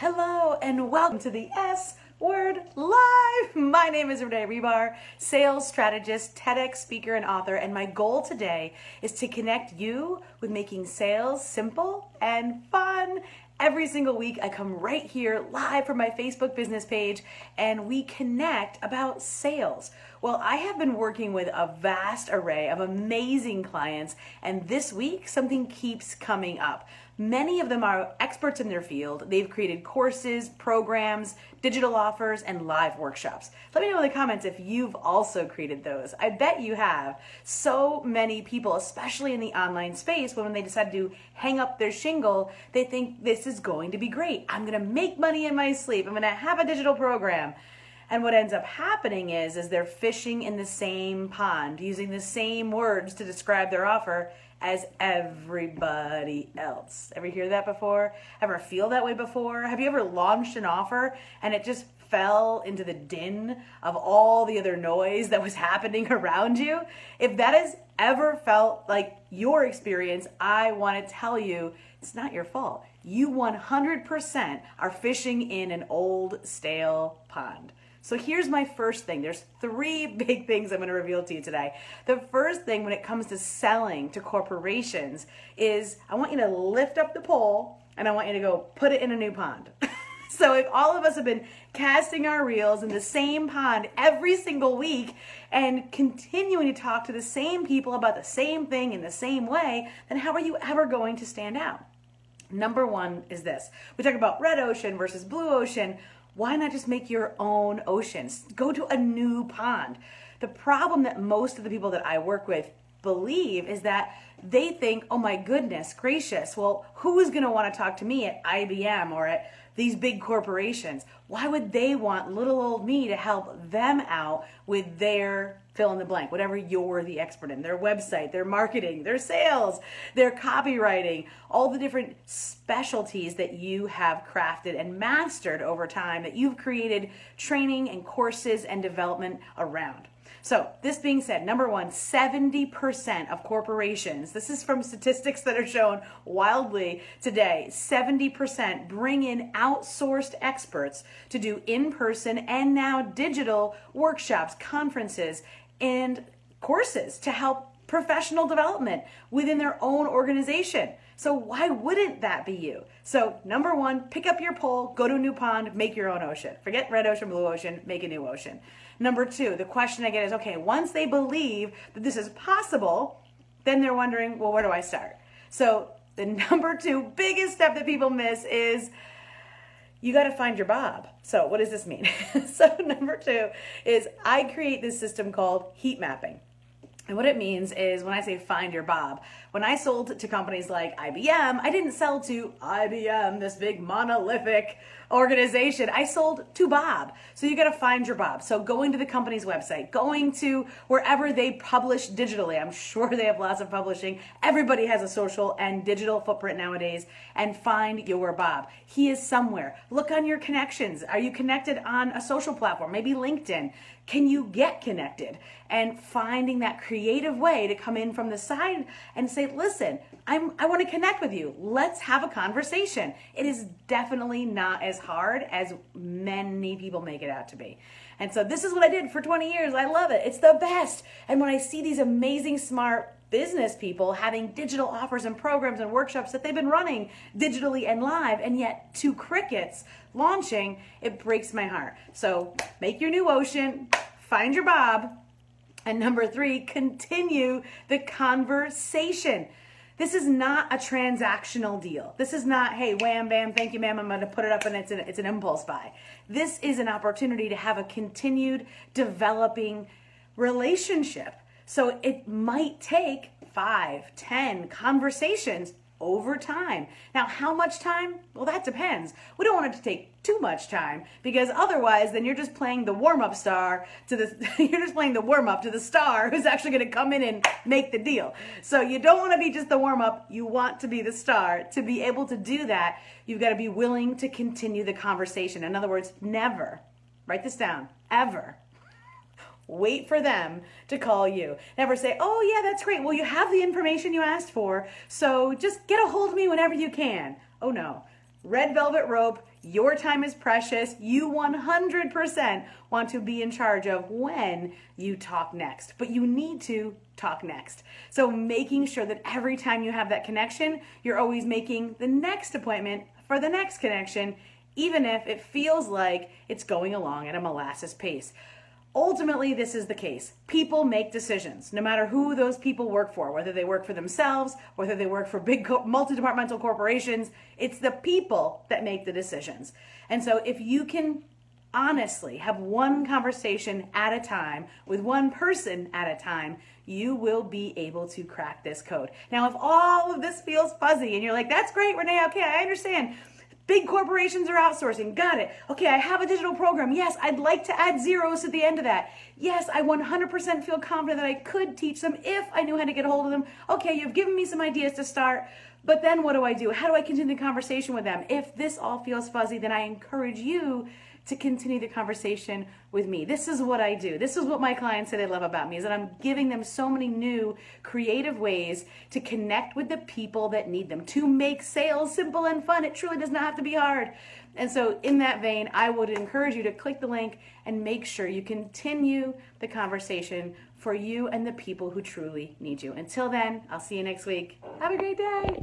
Hello and welcome to the S Word Live. My name is Renee Hribar, sales strategist, TEDx speaker, and author. And my goal today is to connect you with making sales simple and fun. Every single week, I come right here live from my Facebook business page and we connect about sales. Well, I have been working with a vast array of amazing clients, and this week, something keeps coming up. Many of them are experts in their field. They've created courses, programs, digital offers, and live workshops. Let me know in the comments if you've also created those. I bet you have. So many people, especially in the online space, when they decide to hang up their shingle, they think this is going to be great. I'm going to make money in my sleep. I'm going to have a digital program. And what ends up happening is, is they're fishing in the same pond, using the same words to describe their offer as everybody else. Ever hear that before? Ever feel that way before? Have you ever launched an offer and it just fell into the din of all the other noise that was happening around you? If that has ever felt like your experience, I want to tell you it's not your fault. You 100% are fishing in an old, stale pond. So here's my first thing. There's three big things I'm going to reveal to you today. The first thing when it comes to selling to corporations is I want you to lift up the pole and I want you to go put it in a new pond. so if all of us have been casting our reels in the same pond every single week and continuing to talk to the same people about the same thing in the same way, then how are you ever going to stand out? Number one is this. We talk about red ocean versus blue ocean why not just make your own oceans? Go to a new pond. The problem that most of the people that I work with believe is that they think, oh my goodness gracious, well, who is going to want to talk to me at IBM or at these big corporations? Why would they want little old me to help them out with their fill in the blank, whatever you're the expert in, their website, their marketing, their sales, their copywriting, all the different specialties that you have crafted and mastered over time that you've created training and courses and development around. So, this being said, number one, 70% of corporations, this is from statistics that are shown wildly today, 70% bring in outsourced experts to do in person and now digital workshops, conferences, and courses to help professional development within their own organization. So why wouldn't that be you? So number one, pick up your pole, go to a new pond, make your own ocean. Forget red ocean, blue ocean, make a new ocean. Number two, the question I get is, okay, once they believe that this is possible, then they're wondering, well, where do I start? So the number two biggest step that people miss is you got to find your Bob. So, what does this mean? so, number two is I create this system called heat mapping. And what it means is when I say find your Bob, when I sold to companies like IBM, I didn't sell to IBM, this big monolithic organization. I sold to Bob. So you got to find your Bob. So going to the company's website, going to wherever they publish digitally. I'm sure they have lots of publishing. Everybody has a social and digital footprint nowadays and find your Bob. He is somewhere. Look on your connections. Are you connected on a social platform? Maybe LinkedIn. Can you get connected? And finding that creative way to come in from the side and say, listen, I'm, I want to connect with you. Let's have a conversation. It is definitely not as hard as many people make it out to be. And so this is what I did for 20 years. I love it. It's the best. And when I see these amazing, smart business people having digital offers and programs and workshops that they've been running digitally and live, and yet two crickets launching, it breaks my heart. So make your new ocean, find your Bob, and number three, continue the conversation. This is not a transactional deal. This is not, hey, wham, bam, thank you, ma'am, I'm going to put it up and it's an, it's an impulse buy. This is an opportunity to have a continued developing relationship. So it might take five, ten conversations over time. Now, how much time? Well, that depends. We don't want it to take too much time because otherwise then you're just playing the warm-up star to the you're just playing the warm-up to the star who's actually going to come in and make the deal. So you don't want to be just the warm-up, you want to be the star. To be able to do that, you've got to be willing to continue the conversation. In other words, never write this down, ever Wait for them to call you. Never say, oh, yeah, that's great. Well, you have the information you asked for, so just get a hold of me whenever you can. Oh, no. red velvet rope. Your time is precious. You 100% want to be in charge of when you talk next, but you need to talk next. So, making sure that every time you have that connection, you're always making the next appointment for the next connection, even if it feels like it's going along at a molasses pace. Ultimately, this is the case. People make decisions, no matter who those people work for, whether they work for themselves, whether they work for big multi departmental corporations. It's the people that make the decisions. And so, if you can honestly have one conversation at a time with one person at a time, you will be able to crack this code. Now, if all of this feels fuzzy and you're like, that's great, Renee, okay, I understand. Big corporations are outsourcing. Got it. Okay, I have a digital program. Yes, I'd like to add zeros at the end of that. Yes, I 100% feel confident that I could teach them if I knew how to get a hold of them. Okay, you've given me some ideas to start, but then what do I do? How do I continue the conversation with them? If this all feels fuzzy, then I encourage you to continue the conversation with me. This is what I do. This is what my clients say they love about me is that I'm giving them so many new creative ways to connect with the people that need them, to make sales simple and fun. It truly does not have to be hard. And so in that vein, I would encourage you to click the link and make sure you continue the conversation for you and the people who truly need you. Until then, I'll see you next week. Have a great day.